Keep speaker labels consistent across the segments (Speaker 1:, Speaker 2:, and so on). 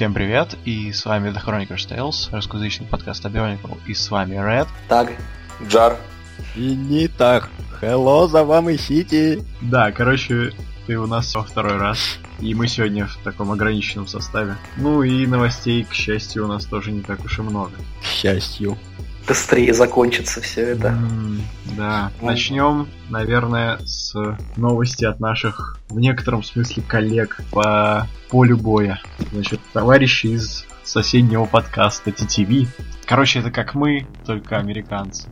Speaker 1: Всем привет, и с вами The Chronicles Tales, русскоязычный подкаст о Bionicle, и с вами Red.
Speaker 2: Так, Джар.
Speaker 3: И не так. Hello, за вами Сити.
Speaker 1: Да, короче, ты у нас во второй раз, и мы сегодня в таком ограниченном составе. Ну и новостей, к счастью, у нас тоже не так уж и много.
Speaker 3: К счастью.
Speaker 2: Быстрее закончится все это.
Speaker 1: Да, начнем, наверное, с новости от наших, в некотором смысле, коллег по полю боя. Значит, товарищи из соседнего подкаста TTV. Короче, это как мы, только американцы.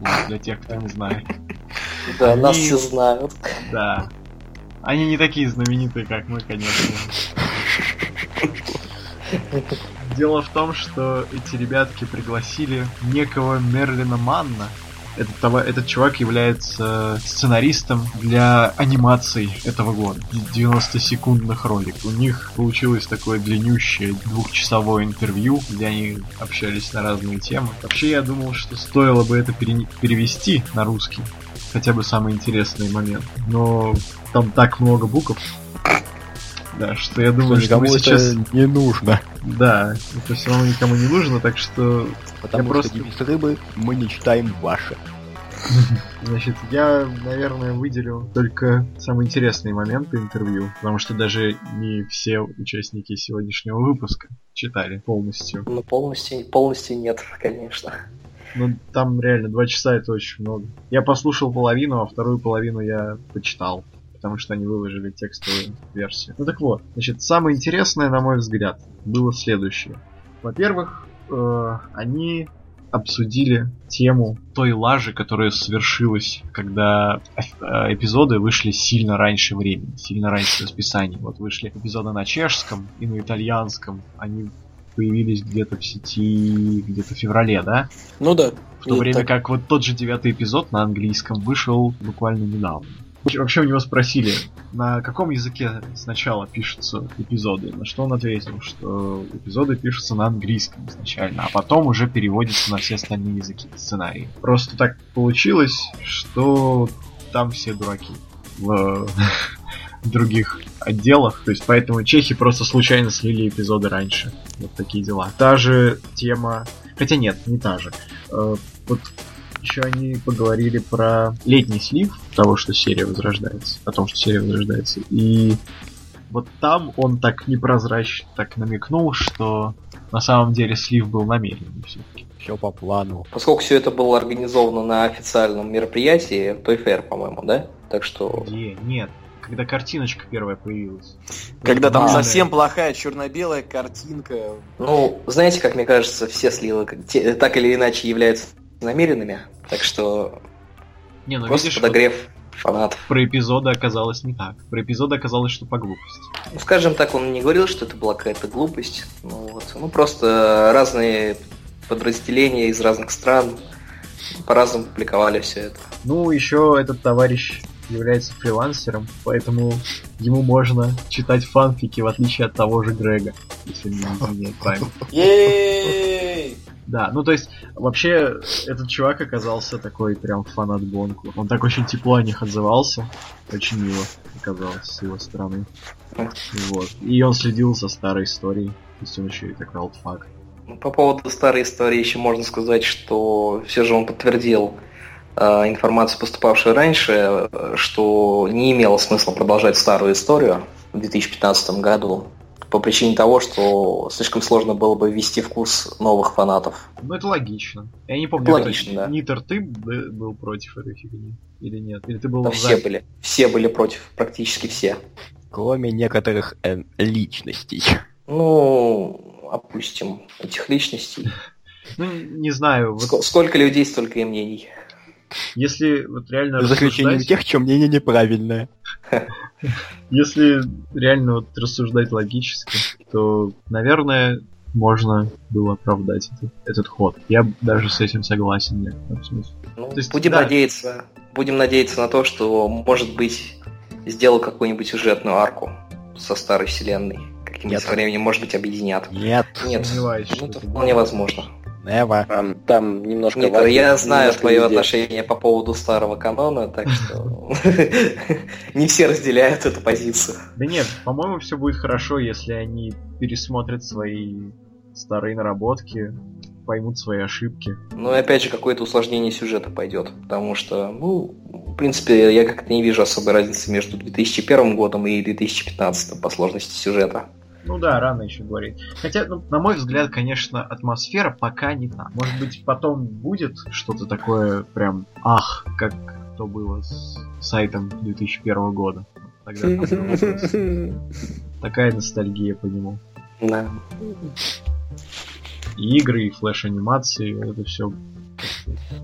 Speaker 1: Вот, для тех, кто не знает.
Speaker 2: Да, нас все знают.
Speaker 1: Да. Они не такие знаменитые, как мы, конечно. Дело в том, что эти ребятки пригласили некого Мерлина Манна. Этот, этот чувак является сценаристом для анимаций этого года. 90-секундных роликов. У них получилось такое длиннющее двухчасовое интервью, где они общались на разные темы. Вообще я думал, что стоило бы это пере- перевести на русский. Хотя бы самый интересный момент. Но там так много букв. Да, что я думаю, что мы
Speaker 3: никому
Speaker 1: сейчас...
Speaker 3: это не нужно.
Speaker 1: Да, это все равно никому не нужно, так что
Speaker 3: Потому
Speaker 1: просто-
Speaker 3: что рыбы мы не читаем ваши.
Speaker 1: Значит, я, наверное, выделю только самые интересные моменты интервью, потому что даже не все участники сегодняшнего выпуска читали полностью.
Speaker 2: Ну, полностью, полностью нет, конечно.
Speaker 1: Ну, там реально два часа это очень много. Я послушал половину, а вторую половину я почитал, потому что они выложили текстовую версию. Ну так вот, значит, самое интересное, на мой взгляд, было следующее. Во-первых, э, они обсудили тему той лажи, которая свершилась, когда э, эпизоды вышли сильно раньше времени, сильно раньше расписания. Вот вышли эпизоды на чешском и на итальянском. Они появились где-то в сети, где-то в феврале, да?
Speaker 2: Ну да.
Speaker 1: В то время
Speaker 2: так-
Speaker 1: как вот тот же девятый эпизод на английском вышел буквально недавно. Вообще- у него спросили, на каком языке сначала пишутся эпизоды, на что он ответил, что эпизоды пишутся на английском изначально, а потом уже переводятся на все остальные языки сценарии. Просто так получилось, что там все дураки в других отделах, то есть поэтому чехи просто случайно слили эпизоды раньше. Вот такие дела. Та же тема Хотя нет, не та же. Э, Вот еще они поговорили про летний слив того, что серия возрождается. О том, что серия возрождается. И вот там он так непрозрачно так намекнул, что на самом деле слив был намеренный все-таки.
Speaker 3: Все по плану.
Speaker 2: Поскольку все это было организовано на официальном мероприятии, Toy Fair, по-моему, да? Так что...
Speaker 1: Где? Нет. Когда картиночка первая появилась.
Speaker 4: Когда там
Speaker 2: А,
Speaker 4: совсем плохая черно-белая картинка.
Speaker 2: Ну, знаете, как мне кажется, все сливы те- так или иначе являются намеренными. Так что
Speaker 1: Не, ну
Speaker 2: просто
Speaker 1: видишь,
Speaker 2: подогрев фанатов.
Speaker 1: вот про эпизоды оказалось не так. Про эпизоды оказалось, что по глупости.
Speaker 2: Ну, скажем так, он не говорил, что это была какая-то глупость. Ну, вот. ну просто разные подразделения из разных стран по-разному публиковали все это.
Speaker 1: Ну, еще этот товарищ является фрилансером, поэтому ему можно читать фанфики, в отличие от того же Грега, если не изменяет память. Да, ну то есть, вообще, этот чувак оказался такой прям фанат гонку. Он так очень тепло о них отзывался. Очень мило оказалось с его стороны. Вот. И он следил за старой историей. То есть он еще и такой олдфак.
Speaker 2: Ну, По поводу старой истории еще можно сказать, что все же он подтвердил э, информацию, поступавшую раньше, э, что не имело смысла продолжать старую историю в 2015 году по причине того, что слишком сложно было бы ввести в курс новых фанатов.
Speaker 1: Ну это логично. Я не помню,
Speaker 2: Логично,
Speaker 1: кто-
Speaker 2: да.
Speaker 1: Нитер, ты бы- был против этой фигни? Или нет? Или ты был
Speaker 2: Да
Speaker 1: за?
Speaker 2: все были, все были против, практически все.
Speaker 3: Кроме некоторых э, личностей.
Speaker 2: Ну, опустим этих личностей.
Speaker 1: Ну, не знаю, вот
Speaker 2: Ск- Сколько людей, столько и мнений.
Speaker 1: если вот реально
Speaker 3: За исключением
Speaker 1: рассуждать,
Speaker 3: тех, чье мнение неправильное.
Speaker 1: если реально вот рассуждать логически, то, наверное, можно было оправдать этот, этот ход. Я даже с этим согласен, смысле.
Speaker 2: Ну,
Speaker 1: То есть,
Speaker 2: будем
Speaker 1: да.
Speaker 2: надеяться. Будем надеяться на то, что, может быть, сделал какую-нибудь сюжетную арку со старой вселенной. Каким-нибудь
Speaker 3: Нет.
Speaker 2: со временем, может быть, объединят.
Speaker 3: Нет.
Speaker 2: Нет,
Speaker 1: Сомневаюсь,
Speaker 2: ну, это вполне возможно.
Speaker 3: Нева.
Speaker 4: Там, там немножко...
Speaker 2: Нико,
Speaker 4: ваки,
Speaker 2: я знаю твое отношение по поводу старого канона, так что не все разделяют эту позицию.
Speaker 1: Да нет, по-моему, все будет хорошо, если они пересмотрят свои старые наработки, поймут свои ошибки.
Speaker 2: Ну и опять же, какое-то усложнение сюжета пойдет, потому что, ну, в принципе, я как-то не вижу особой разницы между 2001 годом и 2015 по сложности сюжета.
Speaker 1: Ну да, рано еще говорить. Хотя, ну, на мой взгляд, конечно, атмосфера пока не та. Может быть, потом будет что-то такое прям ах, как то было с сайтом 2001 года. Тогда такая ностальгия по нему.
Speaker 2: Да.
Speaker 1: И игры, и флеш-анимации, это все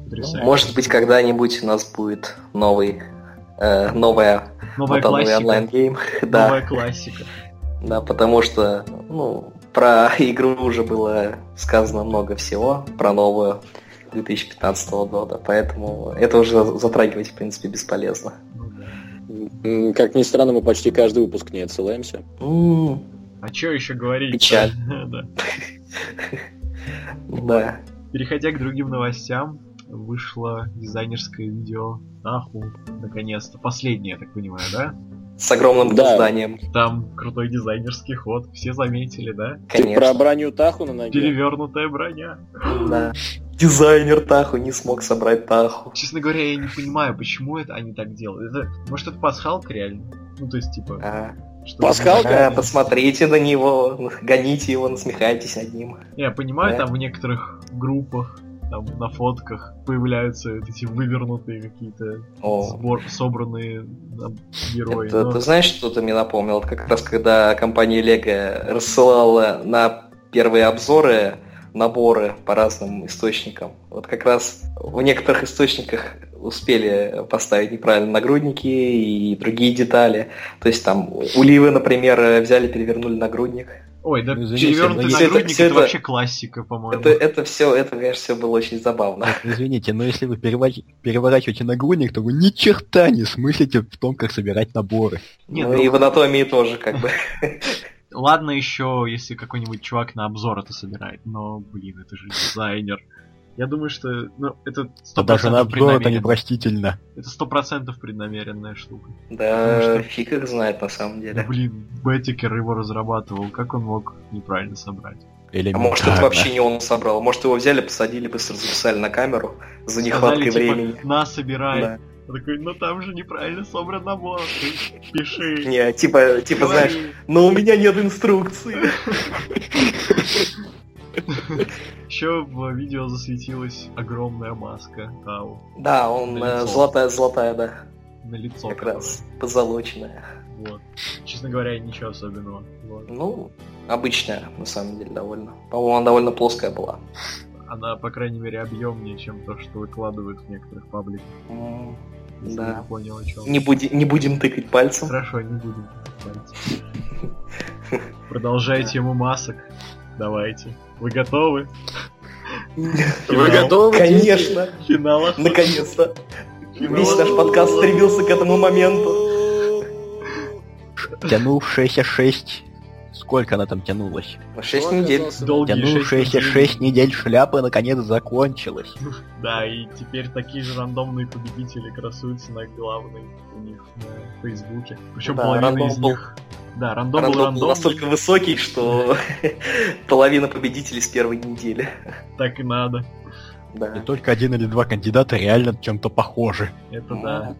Speaker 1: потрясающе.
Speaker 2: Может быть, когда-нибудь у нас будет новый, э, новая,
Speaker 1: Новая классика.
Speaker 2: online game. Да.
Speaker 1: Новая классика.
Speaker 2: Да, потому что, ну, про игру уже было сказано много всего, про новую 2015 года, поэтому это уже затрагивать, в принципе, бесполезно.
Speaker 4: Как ни странно, мы почти каждый выпуск не отсылаемся.
Speaker 1: А что еще говорить?
Speaker 2: Печаль.
Speaker 1: да.
Speaker 2: Да.
Speaker 1: Переходя к другим новостям, вышло дизайнерское видео Наху, наконец-то. Последнее, я так понимаю, да?
Speaker 2: С огромным
Speaker 4: Да.
Speaker 2: зданием,
Speaker 1: Там крутой дизайнерский ход, все заметили, да?
Speaker 4: Ты про
Speaker 2: конечно.
Speaker 4: броню Таху на ноге?
Speaker 1: Перевернутая броня.
Speaker 2: Да. Дизайнер Таху не смог собрать Таху.
Speaker 1: Честно говоря, я не понимаю, почему это они так делают. Это, может, это пасхалка реально? Ну, то есть, типа...
Speaker 2: А,
Speaker 1: что
Speaker 4: Пасхалка?
Speaker 2: а, посмотрите на него, гоните его, насмехайтесь над ним.
Speaker 1: Я понимаю,
Speaker 2: Да.
Speaker 1: там в некоторых группах, там на фотках появляются вот эти вывернутые какие-то сбор, собранные там, герои.
Speaker 2: Это,
Speaker 1: но-
Speaker 2: Ты знаешь, что ты мне напомнил? Это как раз когда компания Lego рассылала на первые обзоры наборы по разным источникам. Вот как раз в некоторых источниках успели поставить неправильно нагрудники и другие детали. То есть там у Ливы, например, взяли, перевернули нагрудник.
Speaker 1: Ой, да
Speaker 3: Ну, извините,
Speaker 1: перевернутый
Speaker 2: это-
Speaker 1: нагрудник
Speaker 2: всё
Speaker 1: это,
Speaker 2: это-
Speaker 1: вообще классика, по-моему.
Speaker 2: Это, это все, это, конечно, все было очень забавно.
Speaker 3: Извините, но если вы переворачиваете нагрудник, то вы ни черта не смыслите в том, как собирать наборы.
Speaker 1: Нет,
Speaker 2: ну,
Speaker 1: ну-
Speaker 2: и в анатомии тоже, как бы.
Speaker 1: Ладно еще, если какой-нибудь чувак на обзор это собирает, но, блин, это же дизайнер. Я думаю, что ну, это
Speaker 3: А даже на
Speaker 1: 100%
Speaker 3: обзор это непростительно.
Speaker 1: Это сто процентов преднамеренная штука.
Speaker 2: Да,
Speaker 1: Потому что-
Speaker 2: фиг их знает на самом деле.
Speaker 1: блин, Беттикер его разрабатывал, как он мог неправильно собрать?
Speaker 2: А может, это вообще не он собрал? Может, его взяли, посадили, быстро записали на камеру за нехваткой
Speaker 1: Сказали, типа,
Speaker 2: времени?
Speaker 1: на, собирай.
Speaker 2: Да.
Speaker 1: Он такой, ну там же неправильно собран набор, ты пиши.
Speaker 2: Не, типа, типа,
Speaker 1: говори».
Speaker 2: знаешь, но у меня нет инструкции.
Speaker 1: Еще в видео засветилась огромная маска Тау
Speaker 2: Да, он э, золотая, золотая, да,
Speaker 1: на лицо.
Speaker 2: как раз, позолоченная.
Speaker 1: Вот. Честно говоря, ничего особенного. Вот.
Speaker 2: Ну, обычная, на самом деле, довольно. По-моему, она довольно плоская была.
Speaker 1: Она, по крайней мере, объемнее, чем то, что выкладывают в некоторых пабликах. Если
Speaker 2: Да.
Speaker 1: я понял, о чем.
Speaker 2: Не, буди- не будем тыкать пальцем.
Speaker 1: Хорошо, не будем. Продолжайте ему масок. Давайте. Вы готовы?
Speaker 4: Вы готовы?
Speaker 2: Конечно,
Speaker 1: Финал
Speaker 2: наконец-то. Весь наш подкаст стремился к этому моменту.
Speaker 3: Тянувшаяся шесть... Сколько она там тянулась?
Speaker 2: Шесть недель.
Speaker 1: Долгие
Speaker 3: Тянувшаяся
Speaker 1: шесть
Speaker 3: недель шляпы наконец закончилась.
Speaker 1: Да, и теперь такие же рандомные победители красуются на главной у них на Фейсбуке. Причем
Speaker 2: Да,
Speaker 1: половина
Speaker 2: рандом
Speaker 1: из
Speaker 2: был-
Speaker 1: них. Да, рандом, был
Speaker 2: Рандом был
Speaker 1: рандом,
Speaker 2: настолько высокий, что половина победителей с первой недели.
Speaker 1: так и надо.
Speaker 3: И
Speaker 2: Да.
Speaker 3: только один или два кандидата реально чем-то похожи.
Speaker 1: Это
Speaker 2: Ну,
Speaker 1: да.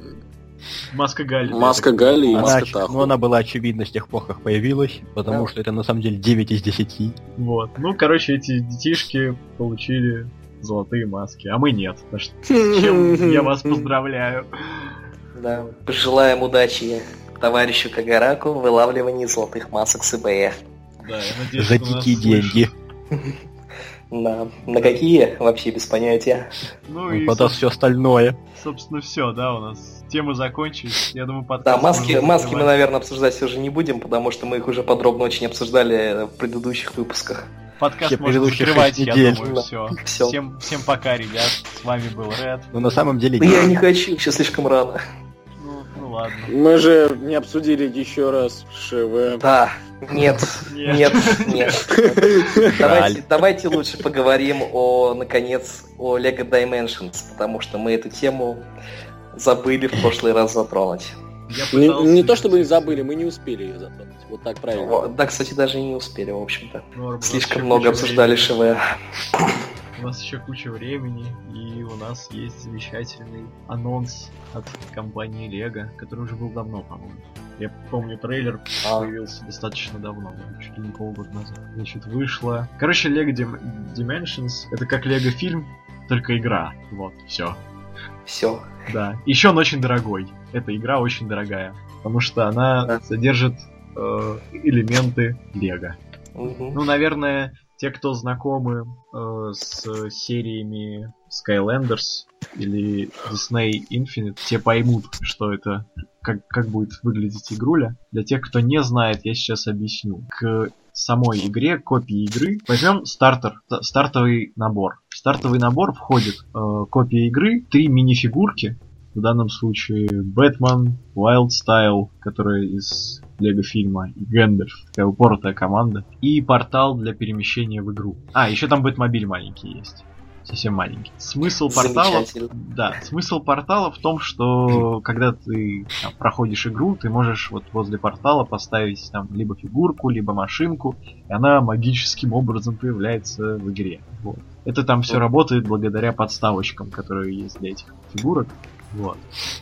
Speaker 1: Маска Галли.
Speaker 4: Маска Галли и
Speaker 3: Она,
Speaker 4: маска Таху.
Speaker 3: ну, она была очевидна с тех пор, как появилась, потому
Speaker 2: Да.
Speaker 3: что это на самом деле 9 из 10.
Speaker 1: Вот. Ну, короче, эти детишки получили золотые маски, а мы нет. Так что с чем я вас поздравляю.
Speaker 2: Да. Пожелаем удачи товарищу Кагараку в вылавливании золотых масок с ИБФ.
Speaker 1: Да, я надеюсь,
Speaker 3: За дикие
Speaker 1: слышат.
Speaker 2: На, на какие? Вообще без понятия.
Speaker 1: Ну и,
Speaker 3: Подаст все остальное.
Speaker 1: собственно, все, да, у нас темы закончились. Я думаю,
Speaker 2: Да,
Speaker 1: подкаст
Speaker 2: маски,
Speaker 1: можно
Speaker 2: маски мы, наверное, обсуждать все же не будем, потому что мы их уже подробно очень обсуждали в предыдущих выпусках.
Speaker 1: Подкаст
Speaker 3: все
Speaker 1: можно закрывать, я думаю,
Speaker 2: Да.
Speaker 1: все.
Speaker 2: Всё.
Speaker 1: Всем, всем пока, ребят. С вами был Ред.
Speaker 3: Но на самом деле
Speaker 2: я не хочу, еще слишком рано.
Speaker 1: Ладно.
Speaker 4: Мы же не обсудили еще раз ШВ.
Speaker 2: Да, нет,
Speaker 1: Нет.
Speaker 2: нет. Давайте, давайте лучше поговорим о, наконец, о Lego Dimensions, потому что мы эту тему забыли в прошлый раз затронуть.
Speaker 4: Не, то чтобы забыли, мы не успели ее затронуть. Вот так правильно.
Speaker 2: О, Да, кстати, даже и не успели, в общем-то. Слишком много обсуждали. ШВ.
Speaker 1: У нас еще куча времени, и у нас есть замечательный анонс от компании Lego, который уже был давно, по-моему. Я помню, трейлер появился достаточно давно, чуть ли не полгода назад. Значит, вышла... Короче, Lego Dim- Dimensions — это как Lego фильм, только игра. Вот, все.
Speaker 2: Все.
Speaker 1: Да. Еще он очень дорогой. Эта игра очень дорогая. Потому что она
Speaker 2: Да.
Speaker 1: содержит э, элементы Лего. Ну, наверное, те, кто знакомы э, с сериями Skylanders или Disney Infinite, те поймут, что это, как, как будет выглядеть игруля. Для тех, кто не знает, я сейчас объясню. К самой игре, копии игры, возьмем стартер, стартовый набор. В стартовый набор входит э, копия игры, три мини-фигурки, в данном случае Бэтмен, Wild Style, которая из Лего фильма, и Гэндальф, такая упоротая команда, и портал для перемещения в игру. А, еще там Бэтмобиль маленький есть. Совсем маленький. Смысл портала... Да, смысл портала в том, что когда ты там, проходишь игру, ты можешь вот возле портала поставить там либо фигурку, либо машинку, и она магическим образом появляется в игре. Вот. Это там все
Speaker 2: Вот.
Speaker 1: работает благодаря подставочкам, которые есть для этих фигурок. Вот.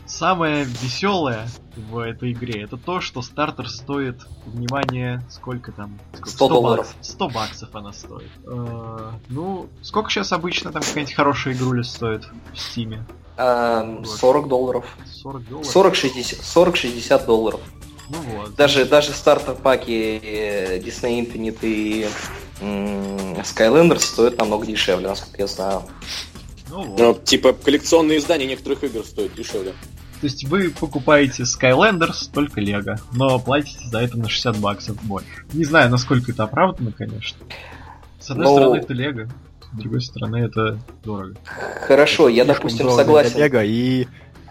Speaker 1: Самое веселое в этой игре это то, что стартер стоит, внимание, сколько там? Сколько?
Speaker 2: 100 долларов.
Speaker 1: баксов. 100 баксов она стоит. Э, ну, сколько сейчас обычно там какая-нибудь хорошая игруля стоит в стиме?
Speaker 2: А, 40 долларов.
Speaker 1: 40 долларов?
Speaker 2: 40-60 40-60 долларов.
Speaker 1: Ну вот.
Speaker 2: Даже, даже стартер-паки э, Disney Infinite и Skylanders стоят намного дешевле, насколько я знаю.
Speaker 1: Ну вот.
Speaker 4: Ну, типа, коллекционные издания некоторых игр стоят дешевле.
Speaker 1: То есть вы покупаете Skylanders только Лего, но платите за это на 60 баксов больше. Не знаю, насколько это оправдано, конечно. С одной
Speaker 2: Ну-
Speaker 1: стороны, это Лего, с другой стороны, это дорого.
Speaker 2: Хорошо, я,
Speaker 3: Слишком
Speaker 2: допустим,
Speaker 3: дорого
Speaker 2: согласен.
Speaker 3: Для Лего, и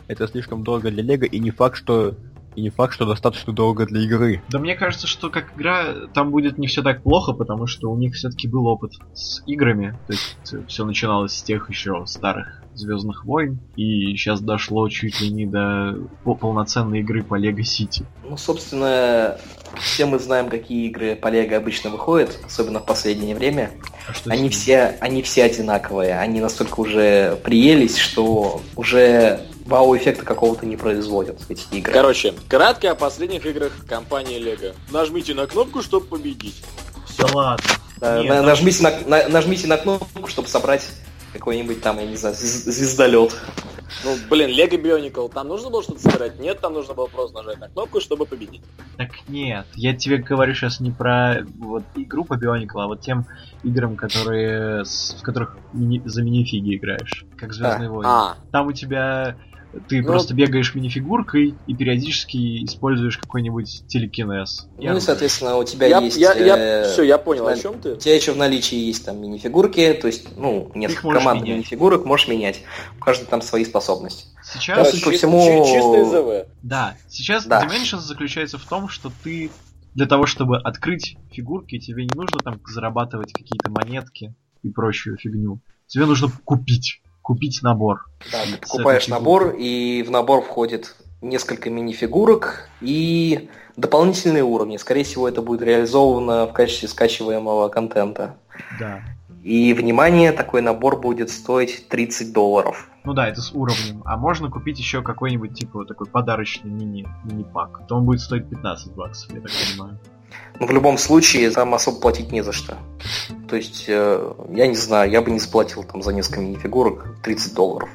Speaker 3: это слишком дорого для Лего, и не факт, что и не факт, что достаточно дорого для игры.
Speaker 1: Да мне кажется, что как игра там будет не все так плохо, потому что у них все-таки был опыт с играми. То есть все начиналось с тех еще старых Звездных войн, и сейчас дошло чуть ли не до по- полноценной игры по Лего Сити.
Speaker 2: Ну, собственно, все мы знаем, какие игры по Лего обычно выходят, особенно в последнее время.
Speaker 1: А
Speaker 2: Они все, они все одинаковые. Они настолько уже приелись, что уже вау-эффекта какого-то не производят эти игры.
Speaker 4: Короче, кратко о последних играх компании Lego. Нажмите на кнопку, чтобы победить.
Speaker 1: Да ладно.
Speaker 2: Да,
Speaker 1: Нет,
Speaker 2: на- нажмите, на, на- нажмите на кнопку, чтобы собрать какой-нибудь там, я не знаю, звез- звездолет.
Speaker 4: Ну, блин, Lego Bionicle, там нужно было что-то собирать? Нет, там нужно было просто нажать на кнопку, чтобы победить.
Speaker 1: Так нет, я тебе говорю сейчас не про вот игру по Bionicle, а вот тем играм, которые с- в которых мини- за минифиги играешь, как Звездные войны.
Speaker 4: А,
Speaker 1: Там у тебя ты
Speaker 4: Ну-
Speaker 1: просто бегаешь минифигуркой и периодически используешь какой-нибудь телекинез.
Speaker 2: Ну и, соответственно, у тебя
Speaker 4: я,
Speaker 2: есть...
Speaker 4: я, я,
Speaker 2: э,
Speaker 4: все, я понял,
Speaker 2: на-
Speaker 4: о чем ты.
Speaker 2: У тебя еще в наличии есть там минифигурки, то есть, ну, несколько
Speaker 1: можешь
Speaker 2: команд
Speaker 1: менять.
Speaker 2: минифигурок можешь менять. У каждого там свои способности.
Speaker 1: Сейчас,
Speaker 2: Короче, по всему-
Speaker 4: ЗВ.
Speaker 1: да, сейчас
Speaker 2: Да.
Speaker 1: Dimensions заключается в том, что ты для того, чтобы открыть фигурки, тебе не нужно там зарабатывать какие-то монетки и прочую фигню. Тебе нужно купить, купить набор.
Speaker 2: Да, ты покупаешь набор, и в набор входит несколько минифигурок и дополнительные уровни. Скорее всего, это будет реализовано в качестве скачиваемого контента.
Speaker 1: Да.
Speaker 2: И, внимание, такой набор будет стоить 30 долларов.
Speaker 1: Ну да, это с уровнем. А можно купить еще какой-нибудь типа вот такой подарочный мини мини-пак. То он будет стоить 15 баксов, я так понимаю.
Speaker 2: Но в любом случае, там особо платить не за что. То есть, э, я не знаю, я бы не заплатил там за несколько минифигурок 30 долларов,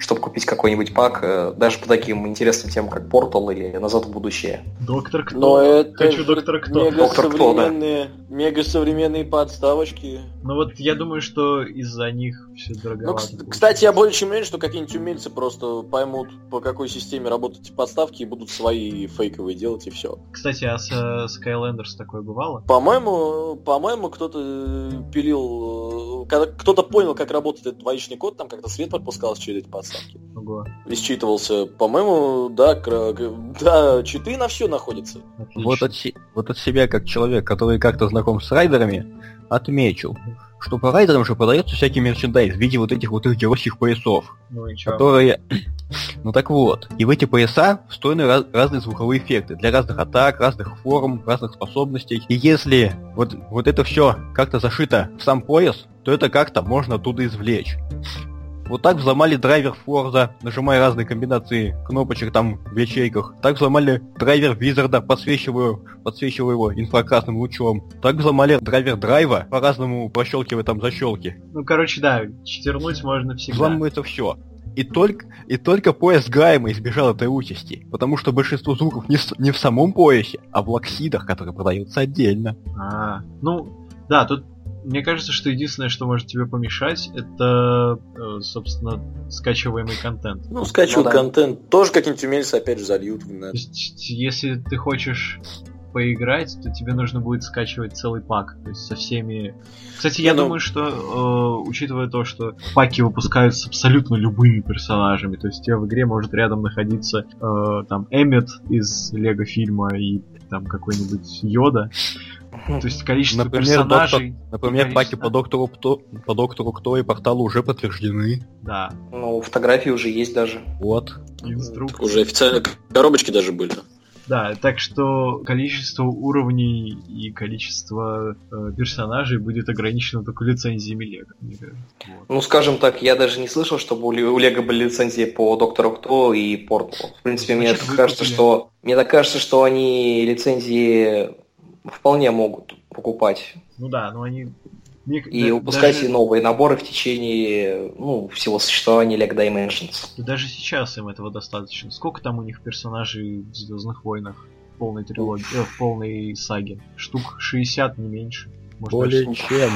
Speaker 2: чтобы купить какой-нибудь пак, э, даже по таким интересным темам, как Портал или Назад в будущее.
Speaker 1: Доктор кто?
Speaker 4: Но это
Speaker 1: Хочу доктора кто.
Speaker 4: мега
Speaker 2: Доктор Кто, да.
Speaker 4: современные, мега современные подставочки.
Speaker 1: Ну вот я думаю, что из-за них все
Speaker 4: Ну,
Speaker 1: дороговато.
Speaker 4: кс-
Speaker 1: будет.
Speaker 4: кстати, я более чем уверен, что какие-нибудь умельцы просто поймут, по какой системе работают эти подставки и будут свои фейковые делать и все.
Speaker 1: Кстати, а с э, Skylanders такое бывало?
Speaker 4: По-моему, по-моему, кто-то э, пилил, кто-то понял, как работает этот двоичный код, там как-то свет пропускался через эти подставки.
Speaker 1: Ого,
Speaker 4: И считывался, по-моему, да, кра- да, читы на все находятся.
Speaker 1: отлично.
Speaker 3: Вот от, вот от себя, как человек, который как-то знаком с райдерами, отмечу, что по райдерам же продается всякий мерчендайз в виде вот этих вот их геройских поясов,
Speaker 1: Ну
Speaker 3: которые... Ну так вот, и в эти пояса встроены раз- разные звуковые эффекты для разных атак, разных форм, разных способностей. И если вот, вот это все как-то зашито в сам пояс, то это как-то можно оттуда извлечь. Вот так взломали драйвер Форза, нажимая разные комбинации кнопочек там в ячейках. Так взломали драйвер Визарда, подсвечивая, подсвечивая его инфракрасным лучом. Так взломали драйвер драйва, по-разному прощелкивая там защелки.
Speaker 1: Ну, короче, да, читернуть можно всегда.
Speaker 3: Взламывается все. И только, и только пояс Гайма избежал этой участи, потому что большинство звуков не, с- не в самом поясе, а в лаксидах, которые продаются отдельно.
Speaker 1: А, ну, да, тут мне кажется, что единственное, что может тебе помешать, это, э, собственно, скачиваемый контент.
Speaker 4: Ну, скачивают
Speaker 2: Ну да.
Speaker 4: контент. Тоже какие-нибудь умельцы опять же зальют. на-
Speaker 1: То есть, если ты хочешь поиграть, то тебе нужно будет скачивать целый пак, то есть со всеми. Кстати, я
Speaker 4: Не, ну-
Speaker 1: думаю, что э, учитывая то, что паки выпускаются с абсолютно любыми персонажами, то есть у тебя в игре может рядом находиться э, там Эммет из Лего фильма и там какой-нибудь Йода. То есть количество
Speaker 3: Например,
Speaker 1: персонажей.
Speaker 3: Например,
Speaker 1: количество-
Speaker 3: паки по доктору, Пту- по доктору Кто и порталу уже подтверждены.
Speaker 1: Да.
Speaker 2: Ну, фотографии уже есть даже.
Speaker 3: Вот.
Speaker 1: Инструкции.
Speaker 4: Уже официально коробочки даже были.
Speaker 1: Да, так что количество уровней и количество э, персонажей будет ограничено только лицензиями Лего, мне кажется. Вот.
Speaker 2: Ну, скажем так, я даже не слышал, чтобы у Ле- у Лего были лицензии по Доктору Кто и Порталу. В принципе, мне
Speaker 1: Значит,
Speaker 2: так кажется, что мне так кажется, что они лицензии вполне могут покупать
Speaker 1: Ну да, но они...
Speaker 2: и
Speaker 1: да-
Speaker 2: выпускать
Speaker 1: даже-
Speaker 2: новые наборы в течение ну, всего существования Lego Dimensions.
Speaker 1: Да даже сейчас им этого достаточно. Сколько там у них персонажей в Звездных войнах в полной трилогии, э, в полной саге? Штук 60, не меньше. Может,
Speaker 3: Более
Speaker 1: даже
Speaker 3: чем.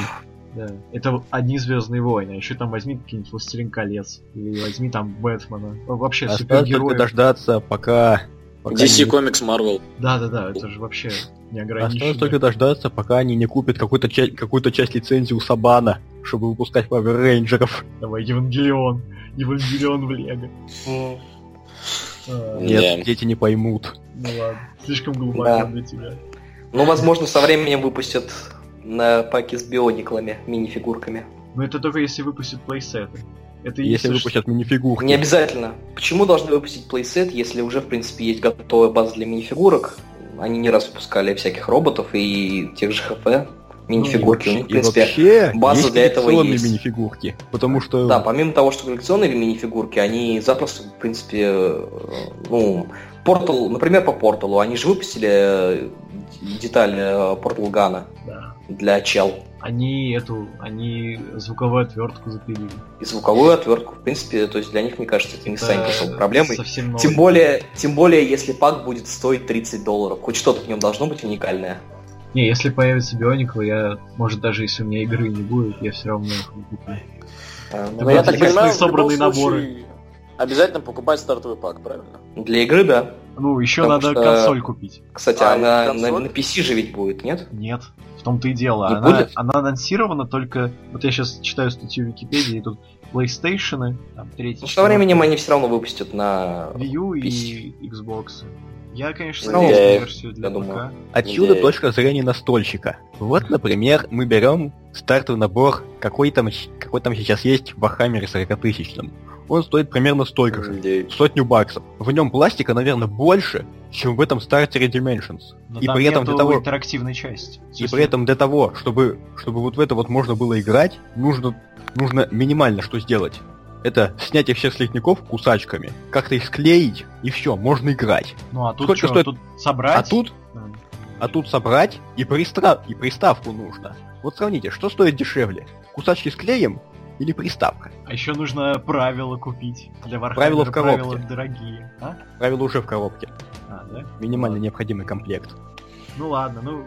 Speaker 1: Да. Это одни Звездные войны, а еще там возьми какие-нибудь Властелин колец. Или возьми там Бэтмена. Во- Вообще
Speaker 3: Осталось только
Speaker 1: супергероев.
Speaker 3: дождаться, пока... пока
Speaker 4: DC
Speaker 3: не-
Speaker 4: Comics Marvel.
Speaker 1: Да, да, да, это же вообще не
Speaker 3: Осталось
Speaker 1: ограничено.
Speaker 3: только дождаться, пока они не купят какую-то часть, какую-то часть лицензии у Сабана, чтобы выпускать Power Рейнджеров.
Speaker 1: Давай, Евангелион. Евангелион в Лего. А,
Speaker 3: Нет, дети не поймут.
Speaker 1: Ну ладно, слишком глубоко
Speaker 2: Да.
Speaker 1: для тебя.
Speaker 2: Ну, возможно, со временем выпустят на паки с биониклами, мини-фигурками.
Speaker 1: Но это только если выпустят плейсеты. Это
Speaker 3: Если
Speaker 1: ш-
Speaker 3: выпустят минифигурки.
Speaker 2: Не обязательно. Почему должны выпустить плейсет, если уже, в принципе, есть готовая база для мини-фигурок? Они не раз выпускали всяких роботов и тех же ХП. Минифигурки. У них, в
Speaker 3: И
Speaker 2: принципе,
Speaker 3: вообще,
Speaker 2: база
Speaker 3: есть
Speaker 2: для этого
Speaker 3: коллекционные
Speaker 2: есть.
Speaker 3: минифигурки. Потому что...
Speaker 2: Да, помимо того, что коллекционные мини-фигурки, они запросто, в принципе, э, ну, Портал, например, по Порталу, они же выпустили э, деталь Портал Гана
Speaker 1: Да.
Speaker 2: для чел.
Speaker 1: Они эту, они звуковую отвертку запилили.
Speaker 2: И звуковую отвертку, в принципе, то есть для них, мне кажется, это не станет особой проблемой.
Speaker 1: Совсем новый.
Speaker 2: Тем более, тем более, если пак будет стоить 30 долларов. Хоть что-то в нем должно быть уникальное.
Speaker 1: Не, если появится Бионикл, я, может, даже если у меня игры не будет, я все равно их куплю.
Speaker 2: А, ну,
Speaker 4: я так понимаю,
Speaker 1: собранные наборы.
Speaker 4: случае обязательно покупать стартовый пак, правильно?
Speaker 2: Для игры, да.
Speaker 1: Ну, еще
Speaker 2: Потому
Speaker 1: надо
Speaker 2: что-
Speaker 1: консоль купить.
Speaker 2: Кстати,
Speaker 4: А,
Speaker 2: она на, на PC же ведь будет, нет?
Speaker 1: Нет, том-то и дело.
Speaker 2: Не
Speaker 1: Она,
Speaker 2: будет?
Speaker 1: она анонсирована только... Вот я сейчас читаю статью в Википедии, и тут PlayStation, там, третий,
Speaker 2: Ну, со временем они все равно выпустят на...
Speaker 1: Wii U и. Xbox. Я, конечно,
Speaker 2: Ну,
Speaker 1: надеюсь на
Speaker 4: я-
Speaker 1: версию для. ПК.
Speaker 3: Отсюда
Speaker 4: Да.
Speaker 3: точка зрения настольщика. Вот, например, мы берем стартовый набор, какой там, какой там сейчас есть в Warhammer е 40 тысячном. Он стоит примерно столько же. Сотню баксов. В нем пластика, наверное, больше, чем в этом стартере Dimensions.
Speaker 1: Но
Speaker 3: И
Speaker 1: там
Speaker 3: при этом для того-
Speaker 1: интерактивной части.
Speaker 3: И
Speaker 1: смысле,
Speaker 3: при этом для того, чтобы, чтобы вот в это вот можно было играть, нужно, нужно минимально что сделать. Это снять их всех слизняков кусачками, как-то их склеить, и все, можно играть.
Speaker 1: Ну, а тут
Speaker 3: Сколько
Speaker 1: что,
Speaker 3: стоит?
Speaker 1: тут собрать?
Speaker 3: А тут,
Speaker 1: Да.
Speaker 3: а тут собрать и, пристра... и приставку нужно. Вот сравните, что стоит дешевле? Кусачки с клеем или приставка?
Speaker 1: А еще нужно правила купить. Для Warhammer
Speaker 3: Правила в коробке.
Speaker 1: правила дорогие. А?
Speaker 3: Правило уже в коробке.
Speaker 1: А, да?
Speaker 3: Минимально необходимый комплект.
Speaker 1: Ну ладно, ну...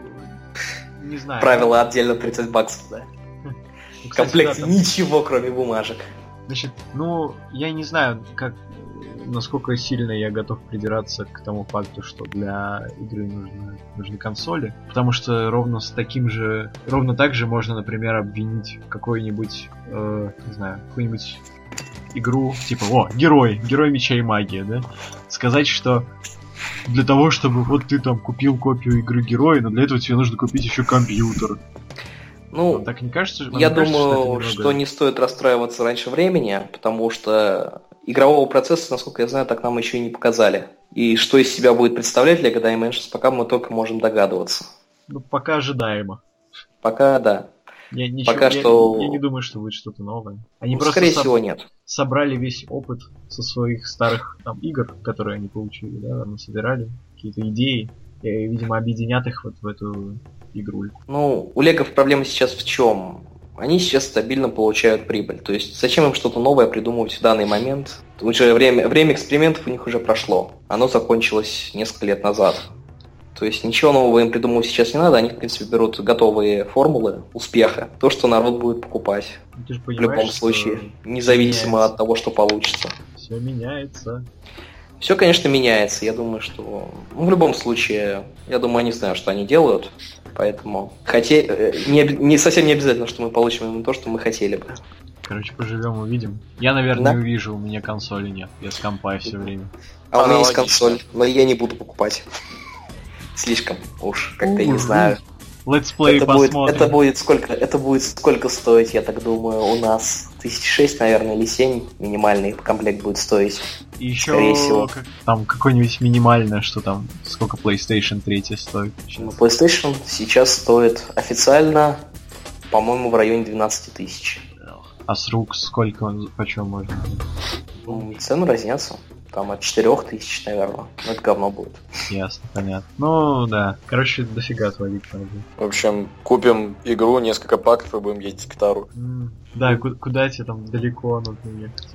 Speaker 1: Не знаю.
Speaker 2: Правило отдельно 30 баксов, да.
Speaker 1: Ну,
Speaker 2: В
Speaker 1: кстати, да, там-
Speaker 2: ничего, кроме бумажек.
Speaker 1: Значит, ну, я не знаю, как насколько сильно я готов придираться к тому факту, что для игры нужны, нужны консоли. Потому что ровно с таким же. Ровно так же можно, например, обвинить какой-нибудь. э, не знаю, какой-нибудь игру, типа, о, герой, герой меча и магия, да? Сказать, что для того, чтобы вот ты там купил копию игры героя, но для этого тебе нужно купить еще компьютер.
Speaker 2: Ну,
Speaker 1: Вам так не кажется? вам
Speaker 2: я
Speaker 1: не кажется,
Speaker 2: думаю,
Speaker 1: это немного-
Speaker 2: что не стоит расстраиваться раньше времени, потому что игрового процесса, насколько я знаю, так нам еще и не показали. И что из себя будет представлять Lego Dimensions, пока мы только можем догадываться.
Speaker 1: Ну, пока ожидаемо.
Speaker 2: Пока да.
Speaker 1: Я, ничего-
Speaker 2: Пока
Speaker 1: я-
Speaker 2: что-
Speaker 1: я не думаю, что будет что-то новое. Они
Speaker 2: Ну,
Speaker 1: просто
Speaker 2: скорее
Speaker 1: соб-
Speaker 2: всего, нет.
Speaker 1: собрали весь опыт со своих старых там игр, которые они получили, да, там собирали какие-то идеи, и, видимо, объединят их вот в эту игру.
Speaker 2: Ну, у Легов проблема сейчас в чем? Они сейчас стабильно получают прибыль. То есть зачем им что-то новое придумывать в данный момент? Уже время, время экспериментов у них уже прошло. Оно закончилось несколько лет назад. То есть ничего нового им придумывать сейчас не надо. Они, в принципе, берут готовые формулы успеха. То, что народ будет покупать.
Speaker 1: Ну,
Speaker 2: В любом случае. Независимо от того, что получится.
Speaker 1: Все меняется.
Speaker 2: Все, конечно, меняется. Я думаю, что... Ну, в любом случае, я думаю, они знают, что они делают. Поэтому... Хоте... э, Не, не совсем не обязательно, что мы получим именно то, что мы хотели бы.
Speaker 1: Короче, поживем, увидим. Я, наверное,
Speaker 2: Да.
Speaker 1: увижу, у меня консоли нет. Я с компа все время.
Speaker 2: А у меня есть консоль, но я не буду покупать. Слишком уж, как-то не знаю.
Speaker 1: Летсплей
Speaker 2: Это будет,
Speaker 1: посмотрим.
Speaker 2: это будет сколько, это будет сколько стоить, я так думаю, у нас тысяч шесть, наверное, или семь минимальный комплект будет стоить.
Speaker 1: И еще
Speaker 2: скорее всего.
Speaker 1: как- там какое-нибудь минимальное, что там, сколько PlayStation 3 стоит.
Speaker 2: Ну. PlayStation сейчас стоит официально, по-моему, в районе 12 тысяч.
Speaker 1: А с рук сколько он, почем можно?
Speaker 2: Ну, Цены разнятся. Там от 4 тысяч, наверное. Ну, это говно будет.
Speaker 1: Ясно, понятно. Ну, да. Короче, дофига отводить надо.
Speaker 4: В общем, купим игру, несколько паков и будем ездить к Тару.
Speaker 1: М, Да, ку- куда тебе там далеко нужно ехать?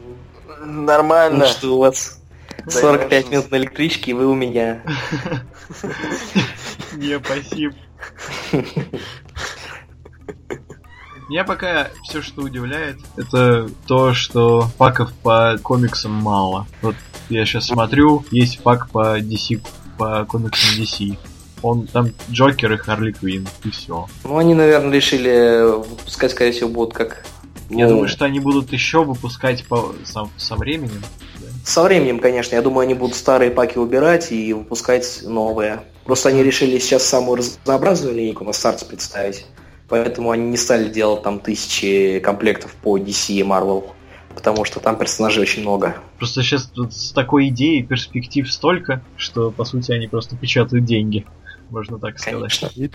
Speaker 4: Нормально.
Speaker 2: Ну что у вас
Speaker 4: Да,
Speaker 2: 45
Speaker 4: я
Speaker 2: минут на электричке, и вы у меня.
Speaker 1: Не, спасибо. Меня пока все, что удивляет, это то, что паков по комиксам мало. Вот я сейчас смотрю, есть пак по DC, по комиксам DC. Он там Джокер и Харли Квин, и все.
Speaker 2: Ну, они, наверное, решили выпускать, скорее всего, будут как...
Speaker 1: Я
Speaker 2: ну,
Speaker 1: думаю, что они будут еще выпускать по, со, со временем. да.
Speaker 2: Со временем, конечно. Я думаю, они будут старые паки убирать и выпускать новые. Просто они решили сейчас самую разнообразную линейку на старте представить. Поэтому они не стали делать там тысячи комплектов по DC и Marvel. Потому что там персонажей очень много.
Speaker 1: Просто сейчас тут с такой идеей перспектив столько, что по сути они просто печатают деньги. Можно так сказать.
Speaker 2: Конечно.
Speaker 3: It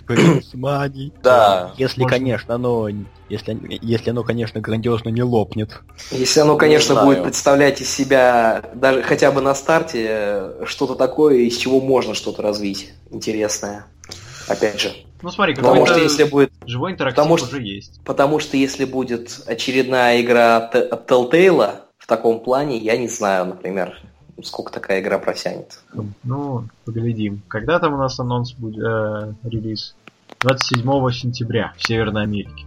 Speaker 3: money.
Speaker 4: Да.
Speaker 3: Если,
Speaker 1: Можно.
Speaker 3: конечно, оно... Если, если оно, конечно, грандиозно не лопнет.
Speaker 2: Если оно, конечно,
Speaker 4: знаю.
Speaker 2: будет представлять из себя даже хотя бы на старте э, что-то такое, из чего можно что-то развить интересное. Опять же.
Speaker 1: Ну смотри,
Speaker 2: Потому что если будет
Speaker 1: живой интерактив
Speaker 2: потому что-
Speaker 1: уже есть.
Speaker 2: Потому что если будет очередная игра от от Telltale в таком плане, я не знаю, например, сколько такая игра протянет.
Speaker 1: Ну, поглядим. Когда там у нас анонс будет, э, релиз? 27 сентября в Северной Америке.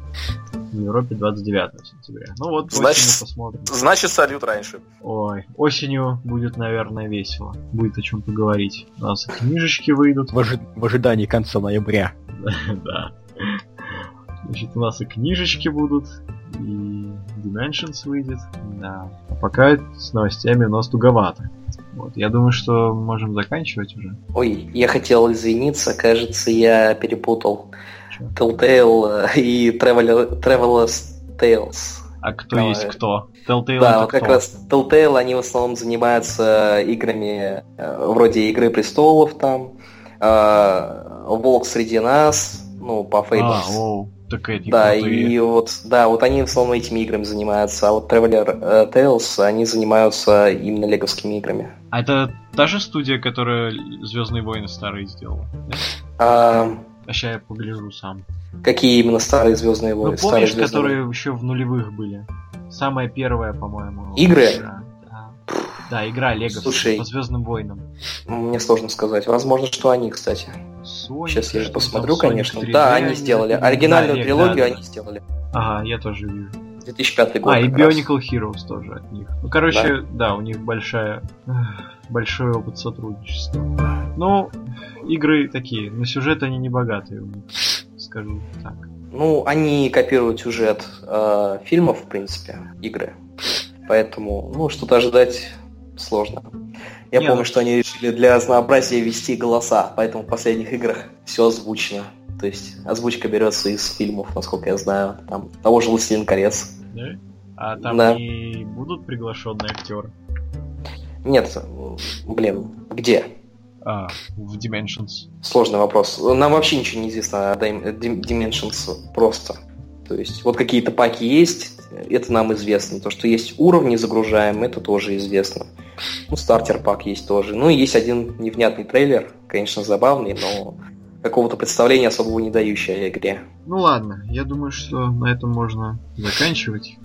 Speaker 1: В Европе 29 сентября. Ну вот,
Speaker 4: Значит,
Speaker 1: осенью посмотрим.
Speaker 4: Значит, салют раньше.
Speaker 1: Ой, осенью будет, наверное, весело. Будет о чем поговорить. У нас и книжечки выйдут.
Speaker 3: В, ожи- в ожидании конца ноября.
Speaker 1: Да. Значит, у нас и книжечки будут, и Dimensions выйдет. Да. А пока с новостями у нас туговато. Вот, я думаю, что можем заканчивать уже.
Speaker 2: Ой, я хотел извиниться, кажется, я перепутал
Speaker 1: Чё?
Speaker 2: Telltale э, и Traveler, Traveler's Tales.
Speaker 1: А кто
Speaker 2: Давай.
Speaker 1: есть кто? Telltale
Speaker 2: Да, вот как
Speaker 1: кто?
Speaker 2: раз Telltale, они в основном занимаются играми э, вроде Игры Престолов там, э, Волк среди нас, ну, по
Speaker 1: А,
Speaker 2: Fables.
Speaker 1: оу, так эти
Speaker 2: Да,
Speaker 1: крутые.
Speaker 2: и вот, да, вот они в основном этими играми занимаются, а вот Traveler э, Tales, они занимаются именно леговскими играми.
Speaker 1: А это та же студия, которая Звездные войны старые сделала?
Speaker 2: А,
Speaker 1: А сейчас я погляжу сам.
Speaker 2: какие именно старые Звездные
Speaker 1: Ну
Speaker 2: войны? старые
Speaker 1: помнишь,
Speaker 2: «Звездные
Speaker 1: которые еще в нулевых были? Самая первая, по-моему.
Speaker 2: Игры?
Speaker 1: Да. Да, игра Лего
Speaker 2: Слушай.
Speaker 1: по Звездным войнам.
Speaker 2: войны? Мне сложно сказать. Возможно, что они, кстати.
Speaker 1: Sonic,
Speaker 2: Сейчас я
Speaker 1: что
Speaker 2: посмотрю,
Speaker 1: там,
Speaker 2: конечно.
Speaker 1: 3D
Speaker 2: Да, они сделали. Оригинальную
Speaker 1: Да,
Speaker 2: трилогию
Speaker 1: да, да.
Speaker 2: они сделали.
Speaker 1: Ага, я тоже вижу.
Speaker 2: 2005 год.
Speaker 1: А, и
Speaker 2: как раз.
Speaker 1: Bionicle Heroes тоже от них. Ну, короче, да, у них большая, большой опыт сотрудничества. Ну, игры такие, на сюжет они не богатые у них, скажу так.
Speaker 2: Ну, они копируют сюжет э, фильмов, в принципе, игры. Поэтому, ну, что-то ожидать сложно. Я
Speaker 1: Не,
Speaker 2: помню,
Speaker 1: ну-
Speaker 2: что они решили для разнообразия ввести голоса, поэтому в последних играх все озвучено. То есть озвучка берется из фильмов, насколько я знаю, там того же «Властелин колец».
Speaker 1: Да? А там
Speaker 2: Да.
Speaker 1: не будут приглашенные актеры?
Speaker 2: Нет, блин, где?
Speaker 1: А, в Dimensions.
Speaker 2: Сложный вопрос. Нам вообще ничего не известно о Dim- Dim- Dimensions просто. То есть вот какие-то паки есть, это нам известно. То, что есть уровни загружаем, это тоже известно. Ну, стартер пак есть тоже. Ну, и есть один невнятный трейлер, конечно, забавный, но какого-то представления особого не дающий о игре.
Speaker 1: Ну ладно, я думаю, что на этом можно заканчивать.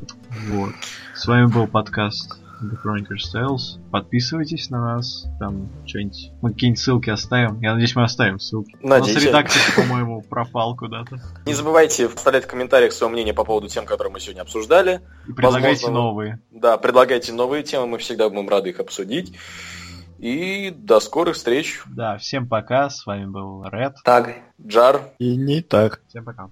Speaker 1: Вот. С вами был подкаст The Chronicles Tales. Подписывайтесь на нас, там что-нибудь. Мы какие-нибудь ссылки оставим. Я надеюсь, мы оставим ссылки. У нас
Speaker 4: Надеюсь.
Speaker 1: редактор, по-моему, пропал куда-то.
Speaker 4: Не забывайте вставлять в комментариях свое мнение по поводу тем, которые мы сегодня обсуждали.
Speaker 1: И предлагайте
Speaker 4: Возможно,
Speaker 1: новые.
Speaker 4: Да, предлагайте новые темы, мы всегда будем рады их обсудить. И до скорых встреч.
Speaker 1: Да, всем пока. С вами был Ред.
Speaker 2: Так,
Speaker 4: Джар.
Speaker 3: И не так.
Speaker 1: Всем пока.